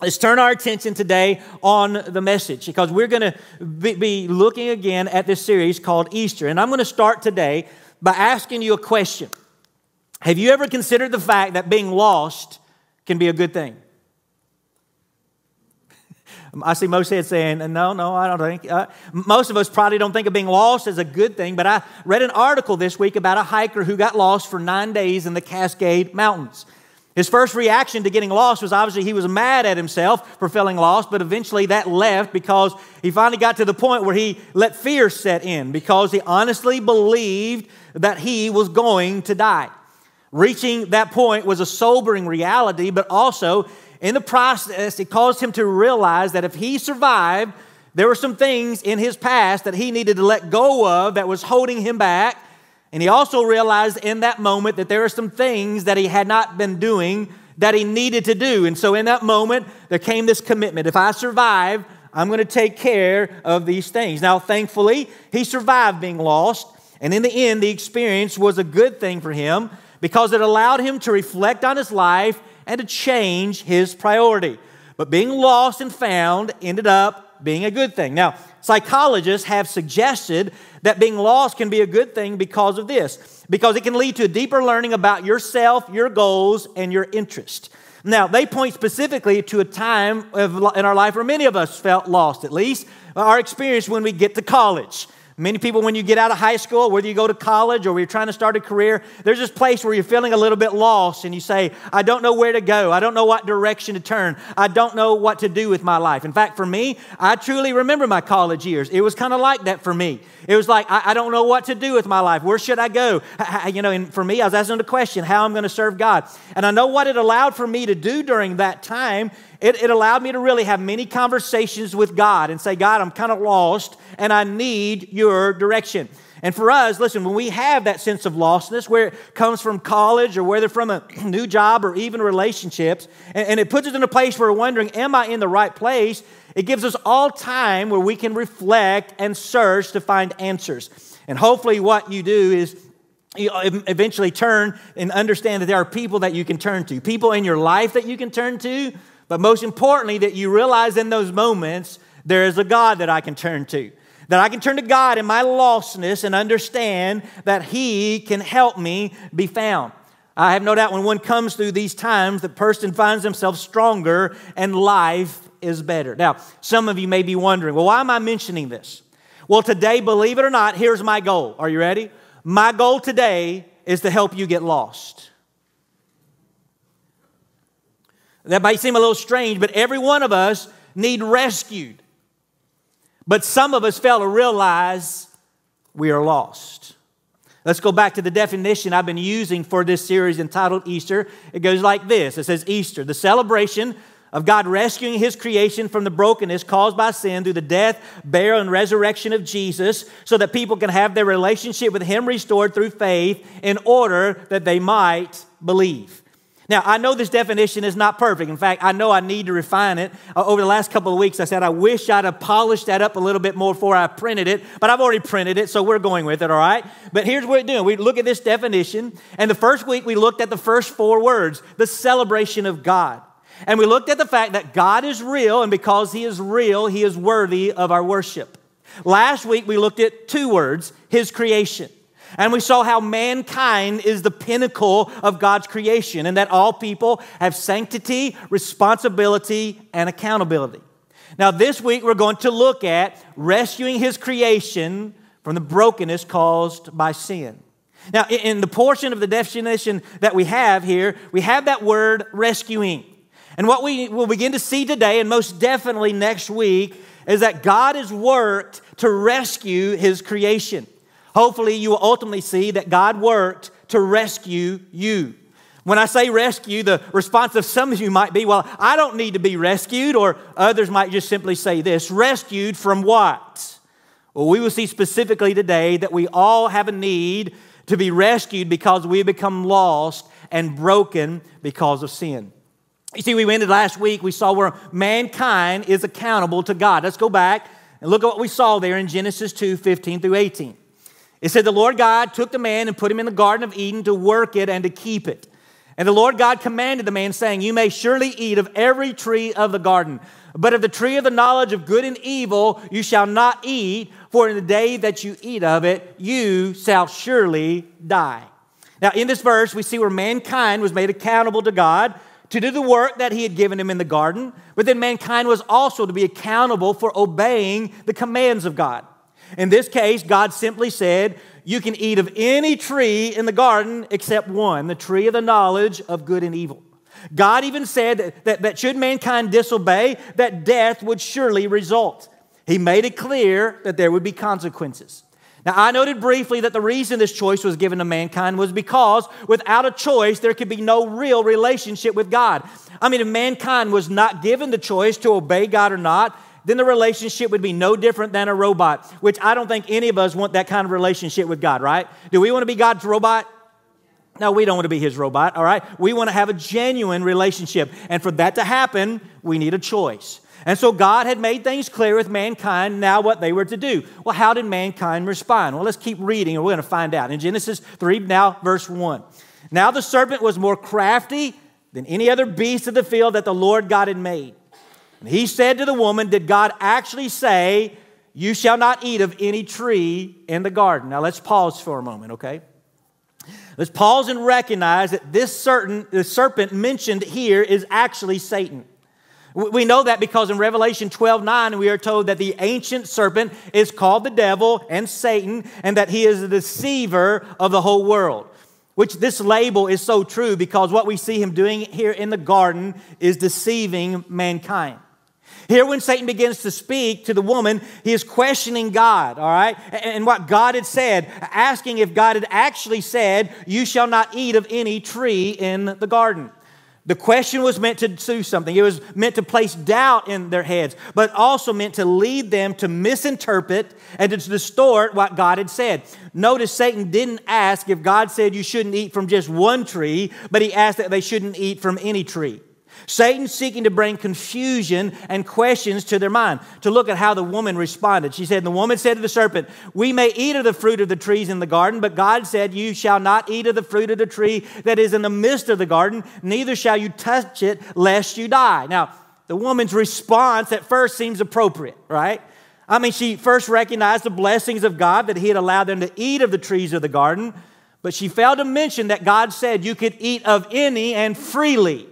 let's turn our attention today on the message because we're going to be looking again at this series called Easter. And I'm going to start today by asking you a question Have you ever considered the fact that being lost can be a good thing? I see most heads saying, no, no, I don't think. Uh, most of us probably don't think of being lost as a good thing, but I read an article this week about a hiker who got lost for nine days in the Cascade Mountains. His first reaction to getting lost was obviously he was mad at himself for feeling lost, but eventually that left because he finally got to the point where he let fear set in because he honestly believed that he was going to die. Reaching that point was a sobering reality, but also in the process, it caused him to realize that if he survived, there were some things in his past that he needed to let go of that was holding him back. And he also realized in that moment that there are some things that he had not been doing that he needed to do. And so in that moment, there came this commitment if I survive, I'm going to take care of these things. Now, thankfully, he survived being lost. And in the end, the experience was a good thing for him because it allowed him to reflect on his life and to change his priority. But being lost and found ended up being a good thing. Now, psychologists have suggested that being lost can be a good thing because of this, because it can lead to a deeper learning about yourself, your goals, and your interest. Now, they point specifically to a time in our life where many of us felt lost, at least our experience when we get to college. Many people, when you get out of high school, whether you go to college or you're trying to start a career, there's this place where you're feeling a little bit lost and you say, I don't know where to go. I don't know what direction to turn. I don't know what to do with my life. In fact, for me, I truly remember my college years. It was kind of like that for me. It was like, I, I, don't know what to do with my life. Where should I go? I, you know, and for me, I was asking the question, how I'm going to serve God. And I know what it allowed for me to do during that time it, it allowed me to really have many conversations with God and say, God, I'm kind of lost and I need your direction. And for us, listen, when we have that sense of lostness, where it comes from college or whether from a new job or even relationships, and, and, it puts us in a place where we're wondering, am I in the right place? It gives us all time where we can reflect and search to find answers. And hopefully, what you do is you uh, eventually turn and understand that there are people that you can turn to, people in your life that you can turn to but most importantly, that you realize in those moments there is a God that I can turn to. That I can turn to God in my lostness and understand that He can help me be found. I have no doubt when one comes through these times, the person finds themselves stronger and life is better. Now, some of you may be wondering, well, why am I mentioning this? Well, today, believe it or not, here's my goal. Are you ready? My goal today is to help you get lost. That might seem a little strange, but every one of us need rescued. But some of us fail to realize we are lost. Let's go back to the definition I've been using for this series entitled Easter. It goes like this It says, Easter, the celebration of God rescuing his creation from the brokenness caused by sin through the death, burial, and resurrection of Jesus, so that people can have their relationship with him restored through faith in order that they might believe. Now, I know this definition is not perfect. In fact, I know I need to refine it. Uh, over the last couple of weeks, I said I wish I'd have polished that up a little bit more before I printed it, but I've already printed it, so we're going with it, all right? But here's what we're doing we look at this definition, and the first week we looked at the first four words the celebration of God. And we looked at the fact that God is real, and because He is real, He is worthy of our worship. Last week we looked at two words His creation. And we saw how mankind is the pinnacle of God's creation and that all people have sanctity, responsibility, and accountability. Now, this week we're going to look at rescuing his creation from the brokenness caused by sin. Now, in the portion of the definition that we have here, we have that word rescuing. And what we will begin to see today, and most definitely next week, is that God has worked to rescue his creation. Hopefully, you will ultimately see that God worked to rescue you. When I say rescue, the response of some of you might be, well, I don't need to be rescued, or others might just simply say this rescued from what? Well, we will see specifically today that we all have a need to be rescued because we become lost and broken because of sin. You see, we ended last week, we saw where mankind is accountable to God. Let's go back and look at what we saw there in Genesis 2 15 through 18. It said, The Lord God took the man and put him in the Garden of Eden to work it and to keep it. And the Lord God commanded the man, saying, You may surely eat of every tree of the garden, but of the tree of the knowledge of good and evil you shall not eat, for in the day that you eat of it, you shall surely die. Now, in this verse, we see where mankind was made accountable to God to do the work that He had given him in the garden, but then mankind was also to be accountable for obeying the commands of God. In this case, God simply said, You can eat of any tree in the garden except one, the tree of the knowledge of good and evil. God even said that, that, that should mankind disobey, that death would surely result. He made it clear that there would be consequences. Now, I noted briefly that the reason this choice was given to mankind was because without a choice, there could be no real relationship with God. I mean, if mankind was not given the choice to obey God or not, then the relationship would be no different than a robot, which I don't think any of us want that kind of relationship with God, right? Do we want to be God's robot? No, we don't want to be his robot, all right? We want to have a genuine relationship. And for that to happen, we need a choice. And so God had made things clear with mankind now what they were to do. Well, how did mankind respond? Well, let's keep reading and we're going to find out. In Genesis 3, now verse 1. Now the serpent was more crafty than any other beast of the field that the Lord God had made. And he said to the woman, Did God actually say, You shall not eat of any tree in the garden? Now let's pause for a moment, okay? Let's pause and recognize that this certain the serpent mentioned here is actually Satan. We know that because in Revelation 12 9, we are told that the ancient serpent is called the devil and Satan, and that he is the deceiver of the whole world. Which this label is so true because what we see him doing here in the garden is deceiving mankind. Here, when Satan begins to speak to the woman, he is questioning God, all right, and what God had said, asking if God had actually said, You shall not eat of any tree in the garden. The question was meant to do something. It was meant to place doubt in their heads, but also meant to lead them to misinterpret and to distort what God had said. Notice Satan didn't ask if God said you shouldn't eat from just one tree, but he asked that they shouldn't eat from any tree. Satan seeking to bring confusion and questions to their mind. To look at how the woman responded. She said, The woman said to the serpent, We may eat of the fruit of the trees in the garden, but God said, You shall not eat of the fruit of the tree that is in the midst of the garden, neither shall you touch it, lest you die. Now, the woman's response at first seems appropriate, right? I mean, she first recognized the blessings of God that He had allowed them to eat of the trees of the garden, but she failed to mention that God said you could eat of any and freely.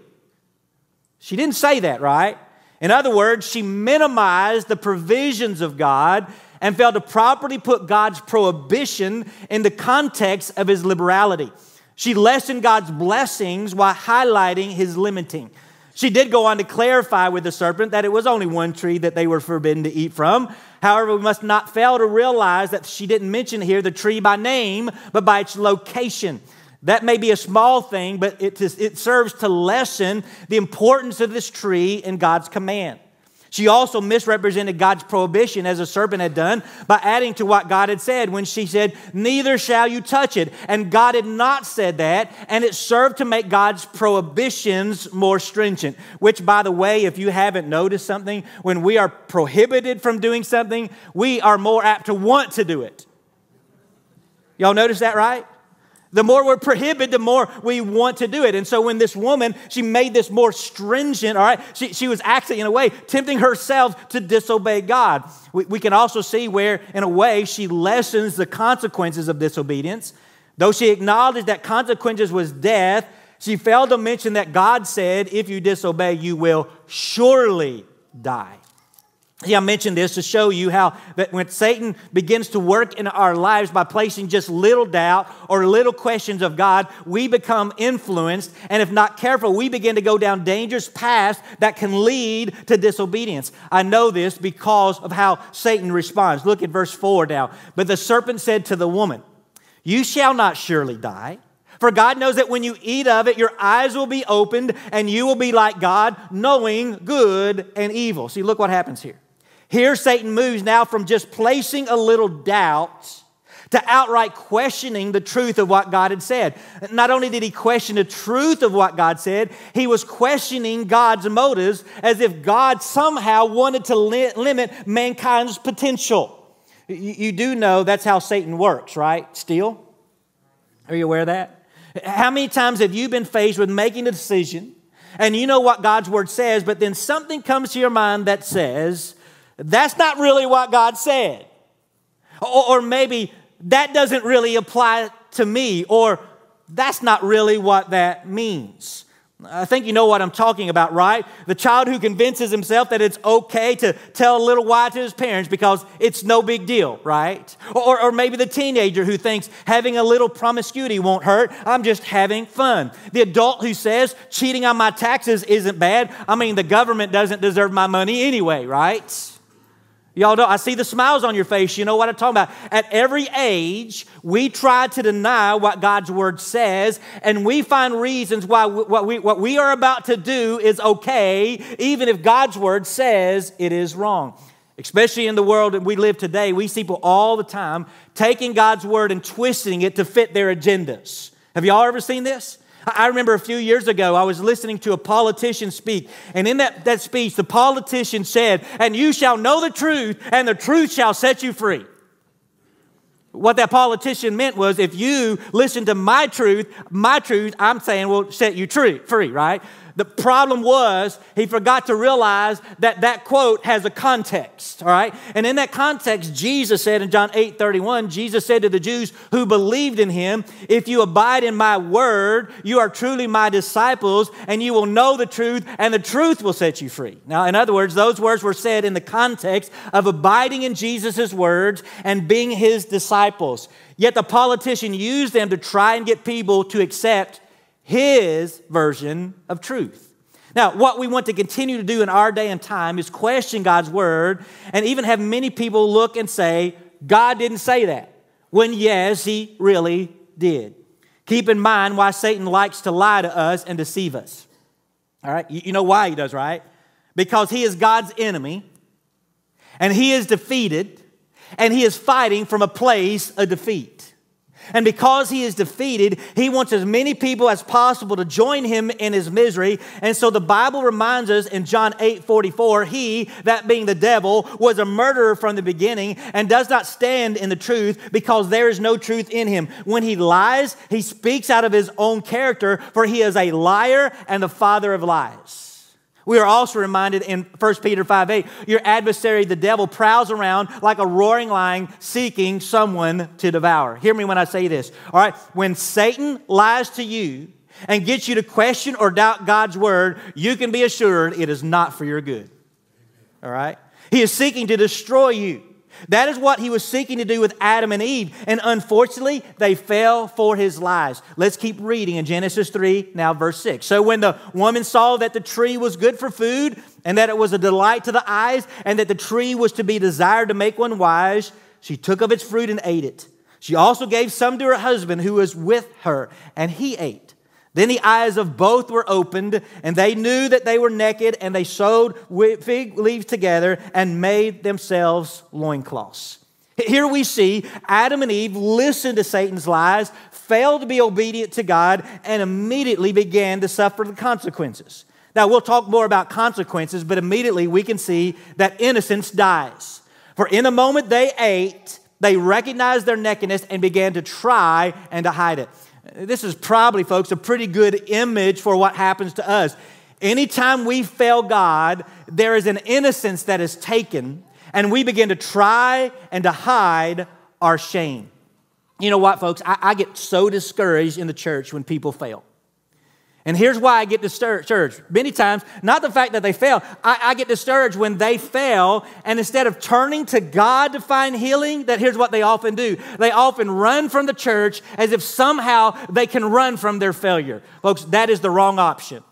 She didn't say that, right? In other words, she minimized the provisions of God and failed to properly put God's prohibition in the context of his liberality. She lessened God's blessings while highlighting his limiting. She did go on to clarify with the serpent that it was only one tree that they were forbidden to eat from. However, we must not fail to realize that she didn't mention here the tree by name, but by its location. That may be a small thing, but it, it serves to lessen the importance of this tree in God's command. She also misrepresented God's prohibition as a serpent had done by adding to what God had said when she said, Neither shall you touch it. And God had not said that, and it served to make God's prohibitions more stringent. Which, by the way, if you haven't noticed something, when we are prohibited from doing something, we are more apt to want to do it. Y'all notice that, right? The more we're prohibited, the more we want to do it. And so when this woman, she made this more stringent, all right, she, she was actually, in a way, tempting herself to disobey God. We, we can also see where, in a way, she lessens the consequences of disobedience. Though she acknowledged that consequences was death, she failed to mention that God said, if you disobey, you will surely die. See, I mentioned this to show you how that when Satan begins to work in our lives by placing just little doubt or little questions of God, we become influenced. And if not careful, we begin to go down dangerous paths that can lead to disobedience. I know this because of how Satan responds. Look at verse 4 now. But the serpent said to the woman, You shall not surely die. For God knows that when you eat of it, your eyes will be opened and you will be like God, knowing good and evil. See, look what happens here. Here, Satan moves now from just placing a little doubt to outright questioning the truth of what God had said. Not only did he question the truth of what God said, he was questioning God's motives as if God somehow wanted to li- limit mankind's potential. You, you do know that's how Satan works, right? Still? Are you aware of that? How many times have you been faced with making a decision and you know what God's word says, but then something comes to your mind that says, that's not really what God said? Or, or maybe that doesn't really apply to me, or that's not really what that means. I think you know what I'm talking about, right? The child who convinces himself that it's okay to tell a little lie to his parents because it's no big deal, right? Or, or maybe the teenager who thinks having a little promiscuity won't hurt. I'm just having fun. The adult who says cheating on my taxes isn't bad. I mean, the government doesn't deserve my money anyway, right? Y'all know, I see the smiles on your face. You know what I'm talking about. At every age, we try to deny what God's word says, and we find reasons why what we, what we are about to do is okay, even if God's word says it is wrong. Especially in the world that we live today, we see people all the time taking God's word and twisting it to fit their agendas. Have y'all ever seen this? I remember a few years ago, I was listening to a politician speak, and in that, that speech, the politician said, And you shall know the truth, and the truth shall set you free. What that politician meant was if you listen to my truth, my truth, I'm saying will set you free, right? The problem was he forgot to realize that that quote has a context, all right? And in that context, Jesus said in John 8 31, Jesus said to the Jews who believed in him, If you abide in my word, you are truly my disciples, and you will know the truth, and the truth will set you free. Now, in other words, those words were said in the context of abiding in Jesus' words and being his disciples. Yet the politician used them to try and get people to accept his version of truth. Now, what we want to continue to do in our day and time is question God's word and even have many people look and say, God didn't say that, when yes, he really did. Keep in mind why Satan likes to lie to us and deceive us. All right, you know why he does, right? Because he is God's enemy and he is defeated and he is fighting from a place of defeat. And because he is defeated, he wants as many people as possible to join him in his misery. And so the Bible reminds us in John 8 44, he, that being the devil, was a murderer from the beginning and does not stand in the truth because there is no truth in him. When he lies, he speaks out of his own character, for he is a liar and the father of lies. We are also reminded in 1 Peter 5 8, your adversary, the devil, prowls around like a roaring lion seeking someone to devour. Hear me when I say this. All right, when Satan lies to you and gets you to question or doubt God's word, you can be assured it is not for your good. All right? He is seeking to destroy you. That is what he was seeking to do with Adam and Eve. And unfortunately, they fell for his lies. Let's keep reading in Genesis 3, now verse 6. So when the woman saw that the tree was good for food, and that it was a delight to the eyes, and that the tree was to be desired to make one wise, she took of its fruit and ate it. She also gave some to her husband who was with her, and he ate. Then the eyes of both were opened, and they knew that they were naked, and they sewed fig leaves together and made themselves loincloths. Here we see Adam and Eve listened to Satan's lies, failed to be obedient to God, and immediately began to suffer the consequences. Now, we'll talk more about consequences, but immediately we can see that innocence dies. For in the moment they ate, they recognized their nakedness and began to try and to hide it. This is probably, folks, a pretty good image for what happens to us. Anytime we fail God, there is an innocence that is taken, and we begin to try and to hide our shame. You know what, folks? I, I get so discouraged in the church when people fail. And here's why I get discouraged. Many times, not the fact that they fail, I, I, get discouraged when they fail, and instead of turning to God to find healing, that here's what they often do. They often run from the church as if somehow they can run from their failure. Folks, that is the wrong option.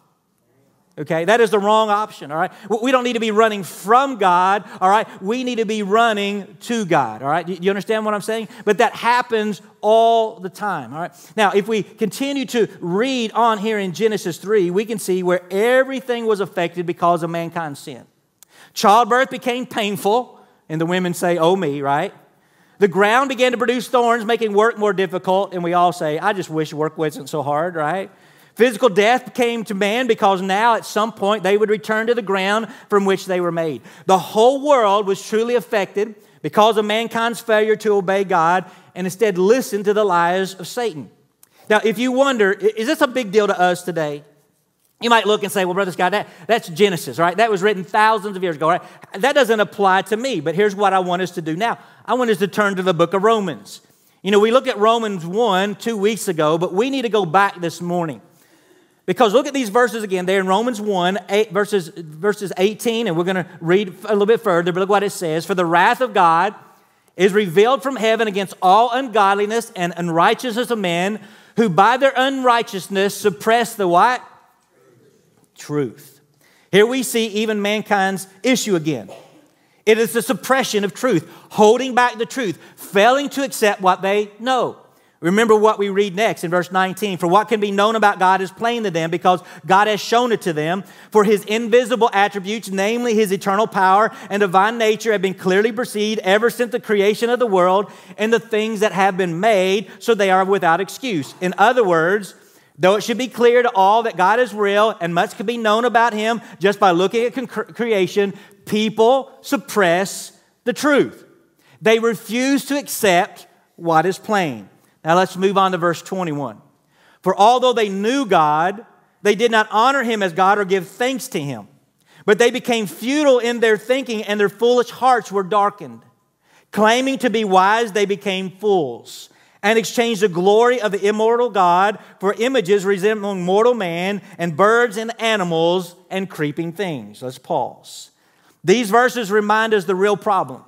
Okay, that is the wrong option, all right? We don't need to be running from God, all right? We need to be running to God, all right? Do you understand what I'm saying? But that happens all the time, all right? Now, if we continue to read on here in Genesis 3, we can see where everything was affected because of mankind's sin. Childbirth became painful, and the women say, Oh, me, right? The ground began to produce thorns, making work more difficult, and we all say, I just wish work wasn't so hard, right? Physical death came to man because now at some point they would return to the ground from which they were made. The whole world was truly affected because of mankind's failure to obey God and instead listen to the lies of Satan. Now, if you wonder, is this a big deal to us today? You might look and say, well, Brother Scott, that, that's Genesis, right? That was written thousands of years ago, right? That doesn't apply to me, but here's what I want us to do now. I want us to turn to the book of Romans. You know, we looked at Romans 1 two weeks ago, but we need to go back this morning. Because look at these verses again. They're in Romans 1, 8, verses, verses 18, and we're going to read a little bit further, but look what it says. For the wrath of God is revealed from heaven against all ungodliness and unrighteousness of men who by their unrighteousness suppress the what? Truth. Here we see even mankind's issue again. It is the suppression of truth, holding back the truth, failing to accept what they know. Remember what we read next in verse 19. For what can be known about God is plain to them because God has shown it to them. For his invisible attributes, namely his eternal power and divine nature, have been clearly perceived ever since the creation of the world and the things that have been made, so they are without excuse. In other words, Though it should be clear to all that God is real and much can be known about him just by looking at creation, people suppress the truth. They refuse to accept what is plain. Now let's move on to verse 21. For although they knew God, they did not honor him as God or give thanks to him. But they became futile in their thinking, and their foolish hearts were darkened. Claiming to be wise, they became fools and exchanged the glory of the immortal God for images resembling mortal man and birds and animals and creeping things. Let's pause. These verses remind us the real problem.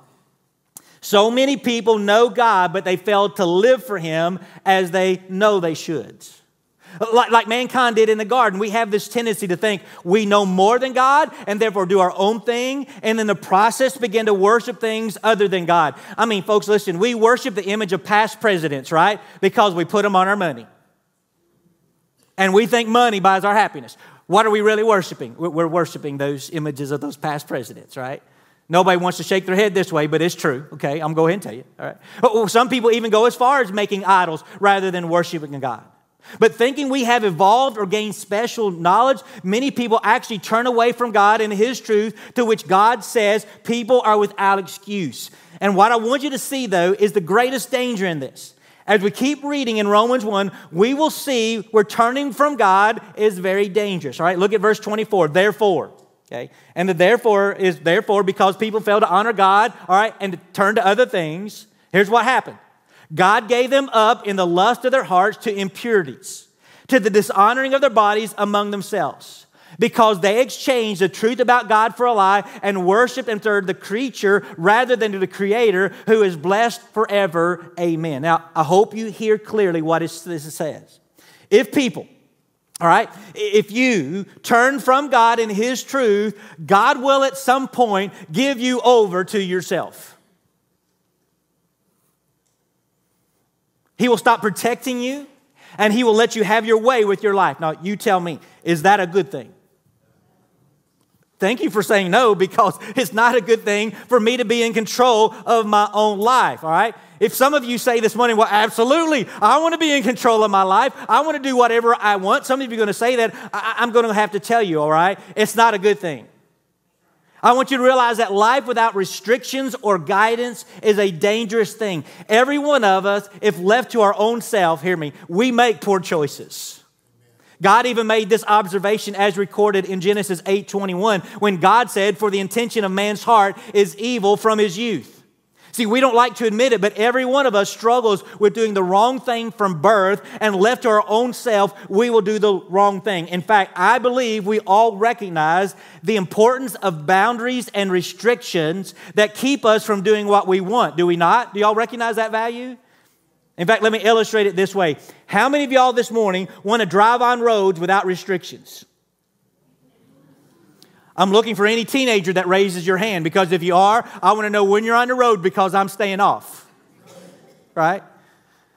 So many people know God, but they fail to live for Him as they know they should. Like, like, mankind did in the garden, we have this tendency to think we know more than God and therefore do our own thing, and in the process begin to worship things other than God. I mean, folks, listen, we worship the image of past presidents, right? Because we put them on our money. And we think money buys our happiness. What are we really worshiping? We're worshiping those images of those past presidents, right? Nobody wants to shake their head this way, but it's true. Okay, I'm going to go ahead and tell you. All right. Oh, oh, some people even go as far as making idols rather than worshiping God. But thinking we have evolved or gained special knowledge, many people actually turn away from God and His truth, to which God says people are without excuse. And what I want you to see, though, is the greatest danger in this. As we keep reading in Romans 1, we will see where turning from God is very dangerous. All right, look at verse 24. Therefore, Okay? And the therefore is therefore because people fail to honor God, all right, and to turn to other things. Here's what happened God gave them up in the lust of their hearts to impurities, to the dishonoring of their bodies among themselves, because they exchanged the truth about God for a lie and worshiped and served the creature rather than to the Creator who is blessed forever. Amen. Now, I hope you hear clearly what this says. If people, all right? If you turn from God and His truth, God will at some point give you over to yourself. He will stop protecting you and He will let you have your way with your life. Now, you tell me, is that a good thing? Thank you for saying no because it's not a good thing for me to be in control of my own life, all right? If some of you say this morning, well, absolutely, I want to be in control of my life. I want to do whatever I want. Some of you are going to say that. I- am going to have to tell you, all right? It's not a good thing. I want you to realize that life without restrictions or guidance is a dangerous thing. Every one of us, if left to our own self, hear me, we make poor choices. God even made this observation as recorded in Genesis 8:21 when God said, "For the intention of man's heart is evil from his youth." See, we don't like to admit it, but every one of us struggles with doing the wrong thing from birth, and left to our own self, we will do the wrong thing. In fact, I believe we all recognize the importance of boundaries and restrictions that keep us from doing what we want. Do we not? Do y'all recognize that value? In fact, let me illustrate it this way. How many of y'all this morning want to drive on roads without restrictions? I'm looking for any teenager that raises your hand because if you are, I want to know when you're on the road because I'm staying off. Right?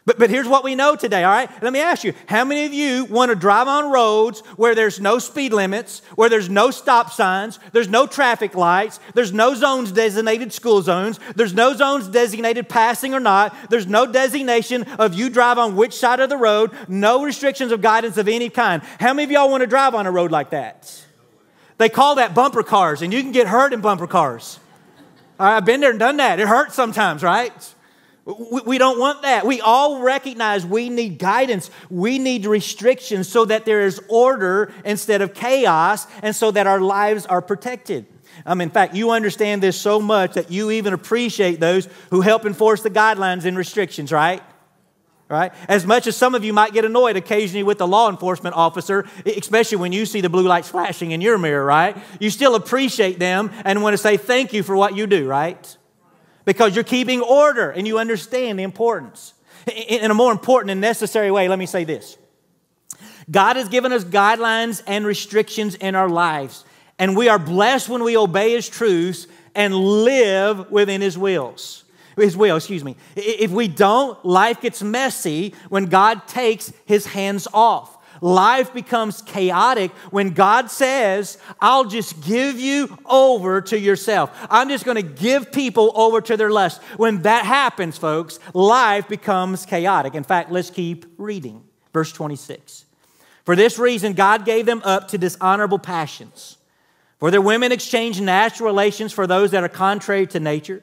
But, but here's what we know today, all right? Let me ask you how many of you want to drive on roads where there's no speed limits, where there's no stop signs, there's no traffic lights, there's no zones designated school zones, there's no zones designated passing or not, there's no designation of you drive on which side of the road, no restrictions of guidance of any kind? How many of y'all want to drive on a road like that? They call that bumper cars, and you can get hurt in bumper cars. I've been there and done that. It hurts sometimes, right? We don't want that. We all recognize we need guidance. We need restrictions so that there is order instead of chaos and so that our lives are protected. Um, in fact, you understand this so much that you even appreciate those who help enforce the guidelines and restrictions, right? Right? As much as some of you might get annoyed occasionally with the law enforcement officer, especially when you see the blue lights flashing in your mirror, right? You still appreciate them and want to say thank you for what you do, right? because you're keeping order and you understand the importance. In a more important and necessary way, let me say this God has given us guidelines and restrictions in our lives, and we are blessed when we obey His truths and live within His wills. His will, excuse me. If we don't, life gets messy when God takes His hands off. Life becomes chaotic when God says, I'll just give you over to yourself. I'm just going to give people over to their lust. When that happens, folks, life becomes chaotic. In fact, let's keep reading. Verse 26. For this reason, God gave them up to dishonorable passions. For their women exchanged natural relations for those that are contrary to nature.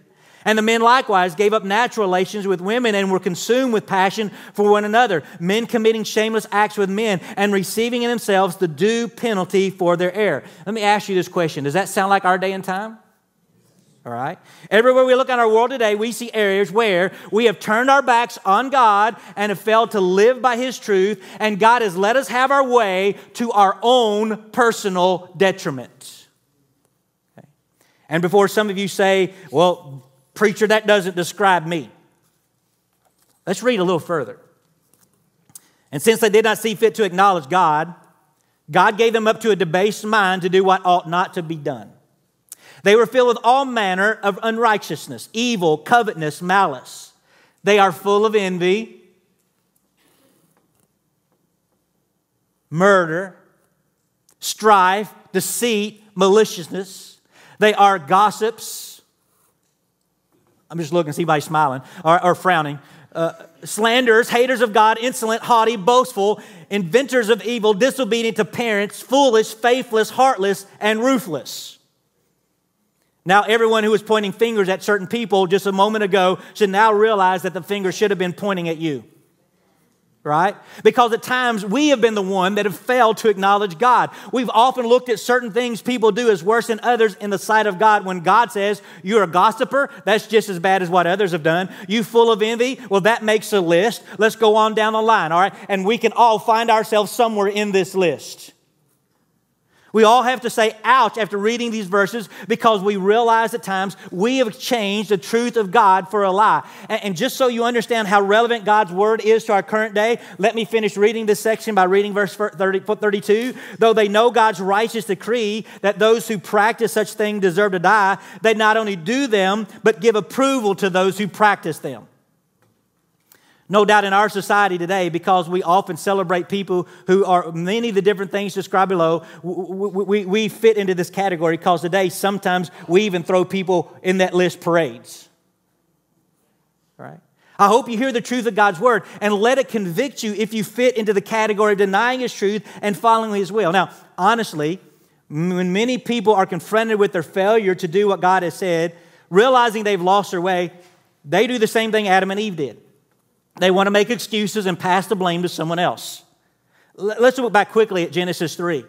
And the men likewise gave up natural relations with women and were consumed with passion for one another, men committing shameless acts with men and receiving in themselves the due penalty for their error. Let me ask you this question Does that sound like our day and time? All right. Everywhere we look at our world today, we see areas where we have turned our backs on God and have failed to live by His truth, and God has let us have our way to our own personal detriment. Okay. And before some of you say, well, Preacher, that doesn't describe me. Let's read a little further. And since they did not see fit to acknowledge God, God gave them up to a debased mind to do what ought not to be done. They were filled with all manner of unrighteousness, evil, covetousness, malice. They are full of envy, murder, strife, deceit, maliciousness. They are gossips I'm just looking to see anybody smiling or, or frowning. Uh, slanderers, haters of God, insolent, haughty, boastful, inventors of evil, disobedient to parents, foolish, faithless, heartless, and ruthless. Now, everyone who was pointing fingers at certain people just a moment ago should now realize that the finger should have been pointing at you right? Because at times we have been the one that have failed to acknowledge God. We've often looked at certain things people do as worse than others in the sight of God. When God says you're a gossiper, that's just as bad as what others have done. You full of envy, well, that makes a list. Let's go on down the line, all right? And we can all find ourselves somewhere in this list. We all have to say ouch after reading these verses because we realize at times we have changed the truth of God for a lie. And just so you understand how relevant God's word is to our current day, let me finish reading this section by reading verse 30, 32. Though they know God's righteous decree that those who practice such things deserve to die, they not only do them, but give approval to those who practice them. No doubt in our society today, because we often celebrate people who are many of the different things described below, we, we, we fit into this category because today sometimes we even throw people in that list parades. Right? I hope you hear the truth of God's word and let it convict you if you fit into the category of denying His truth and following His will. Now, honestly, when many people are confronted with their failure to do what God has said, realizing they've lost their way, they do the same thing Adam and Eve did. They want to make excuses and pass the blame to someone else. Let's look back quickly at Genesis 3.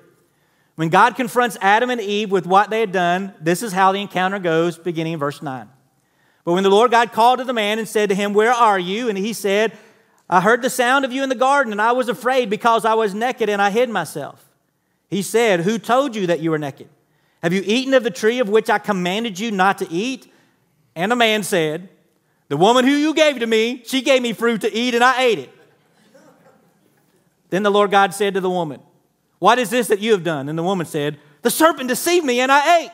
When God confronts Adam and Eve with what they had done, this is how the encounter goes, beginning in verse 9. But when the Lord God called to the man and said to him, Where are you? And he said, I heard the sound of you in the garden, and I was afraid because I was naked and I hid myself. He said, Who told you that you were naked? Have you eaten of the tree of which I commanded you not to eat? And the man said, the woman who you gave to me, she gave me fruit to eat and I ate it. Then the Lord God said to the woman, What is this that you have done? And the woman said, The serpent deceived me and I ate.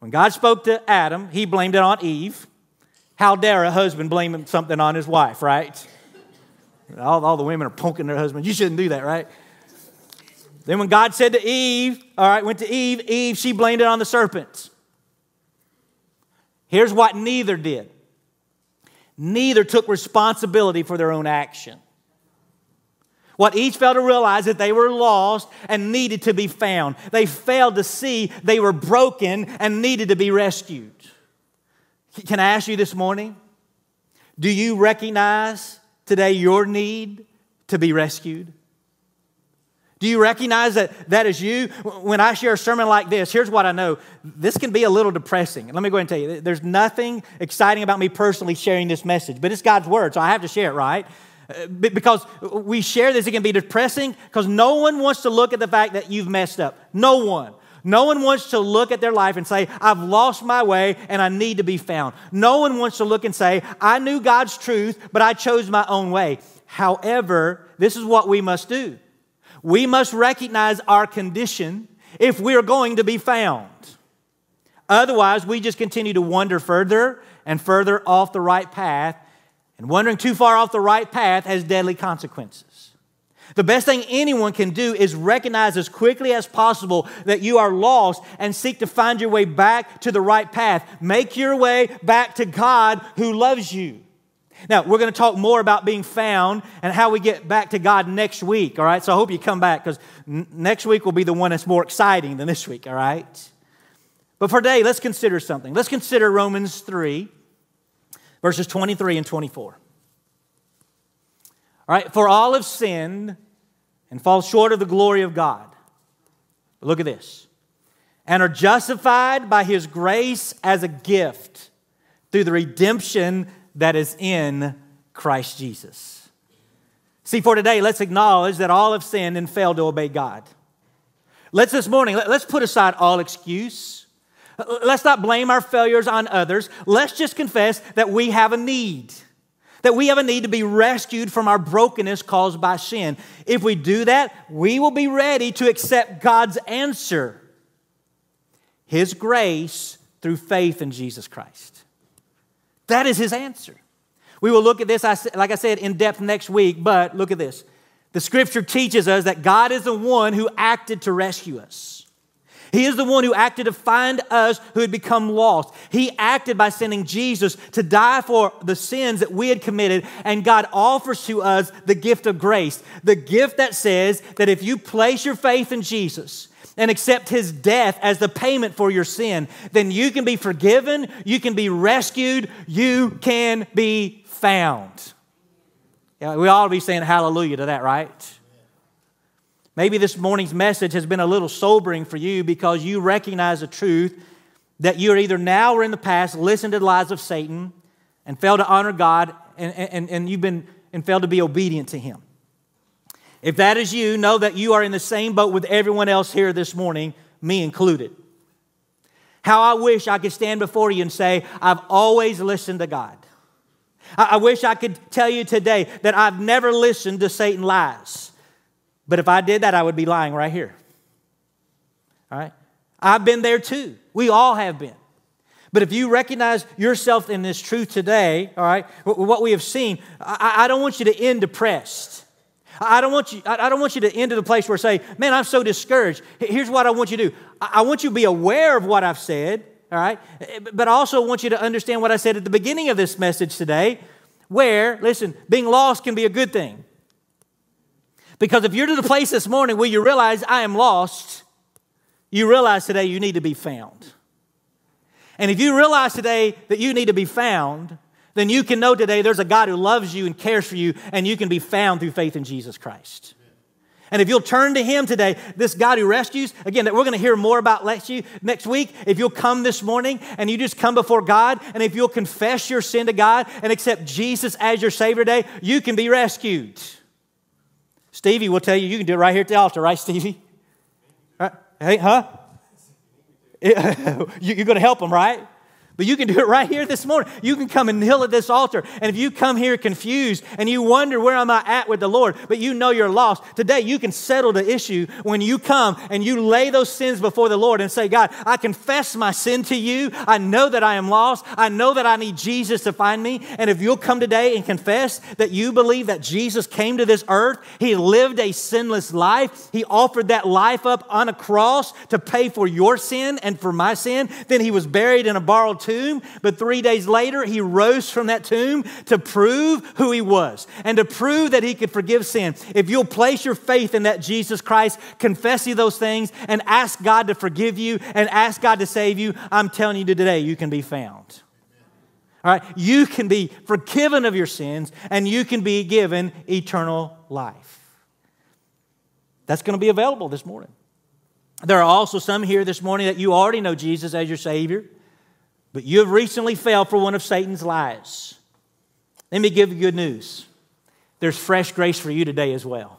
When God spoke to Adam, he blamed it on Eve. How dare a husband blame something on his wife, right? All, all the women are poking their husbands. You shouldn't do that, right? Then when God said to Eve, all right, went to Eve, Eve, she blamed it on the serpents. Here's what neither did neither took responsibility for their own action. What each failed to realize is that they were lost and needed to be found. They failed to see they were broken and needed to be rescued. Can I ask you this morning? Do you recognize today your need to be rescued? Do you recognize that that is you? When I share a sermon like this, here's what I know. This can be a little depressing. Let me go ahead and tell you, there's nothing exciting about me personally sharing this message, but it's God's word, so I have to share it, right? Uh, because we share this, it can be depressing because no one wants to look at the fact that you've messed up. No one. No one wants to look at their life and say, I've lost my way and I need to be found. No one wants to look and say, I knew God's truth, but I chose my own way. However, this is what we must do. We must recognize our condition if we are going to be found. Otherwise, we just continue to wander further and further off the right path, and wandering too far off the right path has deadly consequences. The best thing anyone can do is recognize as quickly as possible that you are lost and seek to find your way back to the right path. Make your way back to God who loves you. Now, we're going to talk more about being found and how we get back to God next week, all right? So I hope you come back because n- next week will be the one that's more exciting than this week, all right? But for today, let's consider something. Let's consider Romans 3, verses 23 and 24. All right, for all have sinned and fall short of the glory of God. But look at this. And are justified by his grace as a gift through the redemption that is in Christ Jesus. See, for today, let's acknowledge that all have sinned and failed to obey God. Let's this morning, let's put aside all excuse. Let's not blame our failures on others. Let's just confess that we have a need, that we have a need to be rescued from our brokenness caused by sin. If we do that, we will be ready to accept God's answer His grace through faith in Jesus Christ. That is his answer. We will look at this, like I said, in depth next week, but look at this. The scripture teaches us that God is the one who acted to rescue us. He is the one who acted to find us who had become lost. He acted by sending Jesus to die for the sins that we had committed, and God offers to us the gift of grace. The gift that says that if you place your faith in Jesus, and accept his death as the payment for your sin, then you can be forgiven, you can be rescued, you can be found. Yeah, we ought to be saying hallelujah to that, right? Maybe this morning's message has been a little sobering for you because you recognize the truth that you're either now or in the past listened to the lies of Satan and failed to honor God and, and, and you've been and failed to be obedient to him. If that is you, know that you are in the same boat with everyone else here this morning, me included. How I wish I could stand before you and say, I've always listened to God. I wish I could tell you today that I've never listened to Satan lies. But if I did that, I would be lying right here. All right? I've been there too. We all have been. But if you recognize yourself in this truth today, all right, what we have seen, I, don't want you to end depressed. I don't want you, I don't want you to end to the place where say, man, I'm so discouraged. Here's what I want you to do. I want you to be aware of what I've said, all right? Eh, but I also want you to understand what I said at the beginning of this message today, where, listen, being lost can be a good thing. Because if you're to the place this morning where you realize I am lost, you realize today you need to be found. And if you realize today that you need to be found, then you can know today there's a God who loves you and cares for you, and you can be found through faith in Jesus Christ. And if you'll turn to Him today, this God who rescues, again, that we're going to hear more about next week. If you'll come this morning and you just come before God, and if you'll confess your sin to God and accept Jesus as your Savior today, you can be rescued. Stevie will tell you, you can do it right here at the altar, right, Stevie? Right? Hey, huh? You're going to help him, right? But you can do it right here this morning. You can come and kneel at this altar. And if you come here confused and you wonder where am I at with the Lord, but you know you're lost, today you can settle the issue when you come and you lay those sins before the Lord and say, God, I confess my sin to you. I know that I am lost. I know that I need Jesus to find me. And if you'll come today and confess that you believe that Jesus came to this earth, he lived a sinless life, he offered that life up on a cross to pay for your sin and for my sin, then he was buried in a borrowed tomb, but three days later, he rose from that tomb to prove who he was and to prove that he could forgive sin. If you'll place your faith in that Jesus Christ, confess you those things, and ask God to forgive you and ask God to save you, I'm telling you today, you can be found. All right, you can be forgiven of your sins and you can be given eternal life. That's going to be available this morning. There are also some here this morning that you already know Jesus as your Savior, but you have recently fell for one of Satan's lies. Let me give you good news. There's fresh grace for you today as well.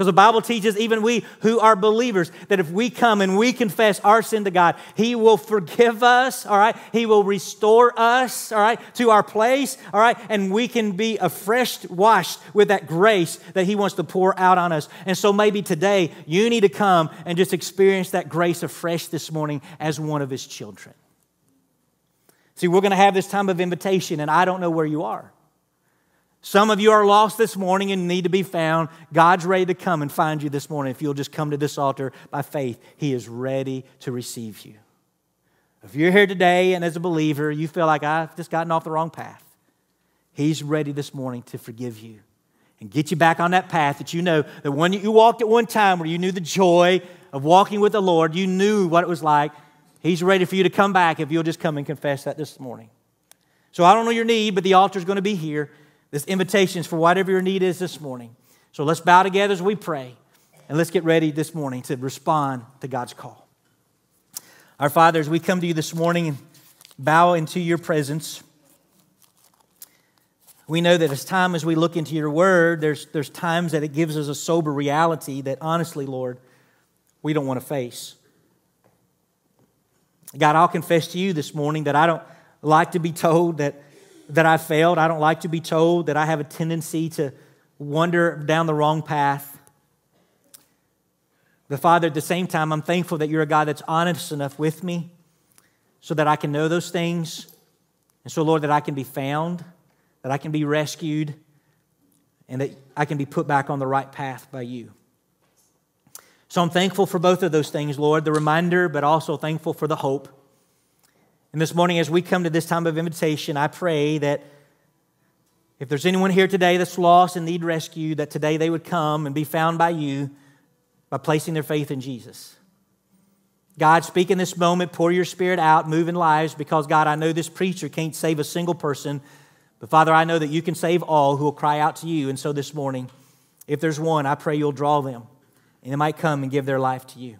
Because the Bible teaches, even we who are believers, that if we come and we confess our sin to God, He will forgive us, all right? He will restore us, all right, to our place, all right? And we can be afresh washed with that grace that He wants to pour out on us. And so maybe today you need to come and just experience that grace afresh this morning as one of His children. See, we're going to have this time of invitation, and I don't know where you are. Some of you are lost this morning and need to be found. God's ready to come and find you this morning. If you'll just come to this altar by faith, He is ready to receive you. If you're here today and as a believer, you feel like I've just gotten off the wrong path, He's ready this morning to forgive you and get you back on that path that you know that when you walked at one time where you knew the joy of walking with the Lord, you knew what it was like. He's ready for you to come back if you'll just come and confess that this morning. So I don't know your need, but the altar is going to be here. This invitation is for whatever your need is this morning. So let's bow together as we pray, and let's get ready this morning to respond to God's call. Our Father, as we come to you this morning and bow into your presence, we know that as time as we look into your word, there's, there's times that it gives us a sober reality that honestly, Lord, we don't want to face. God, I'll confess to you this morning that I don't like to be told that that I failed. I don't like to be told that I have a tendency to wander down the wrong path. But Father, at the same time, I'm thankful that you're a God that's honest enough with me so that I can know those things. And so, Lord, that I can be found, that I can be rescued, and that I can be put back on the right path by you. So I'm thankful for both of those things, Lord, the reminder, but also thankful for the hope. And this morning, as we come to this time of invitation, I pray that if there's anyone here today that's lost and need rescue, that today they would come and be found by you by placing their faith in Jesus. God, speak in this moment, pour your spirit out, move in lives, because God, I know this preacher can't save a single person, but Father, I know that you can save all who will cry out to you. And so this morning, if there's one, I pray you'll draw them and they might come and give their life to you.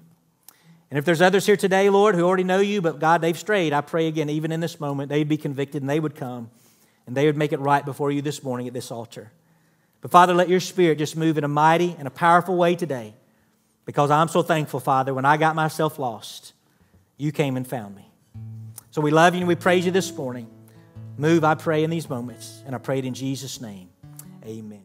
And if there's others here today, Lord, who already know you, but God, they've strayed, I pray again, even in this moment, they'd be convicted and they would come and they would make it right before you this morning at this altar. But Father, let your spirit just move in a mighty and a powerful way today because I'm so thankful, Father, when I got myself lost, you came and found me. So we love you and we praise you this morning. Move, I pray, in these moments, and I pray it in Jesus' name. Amen.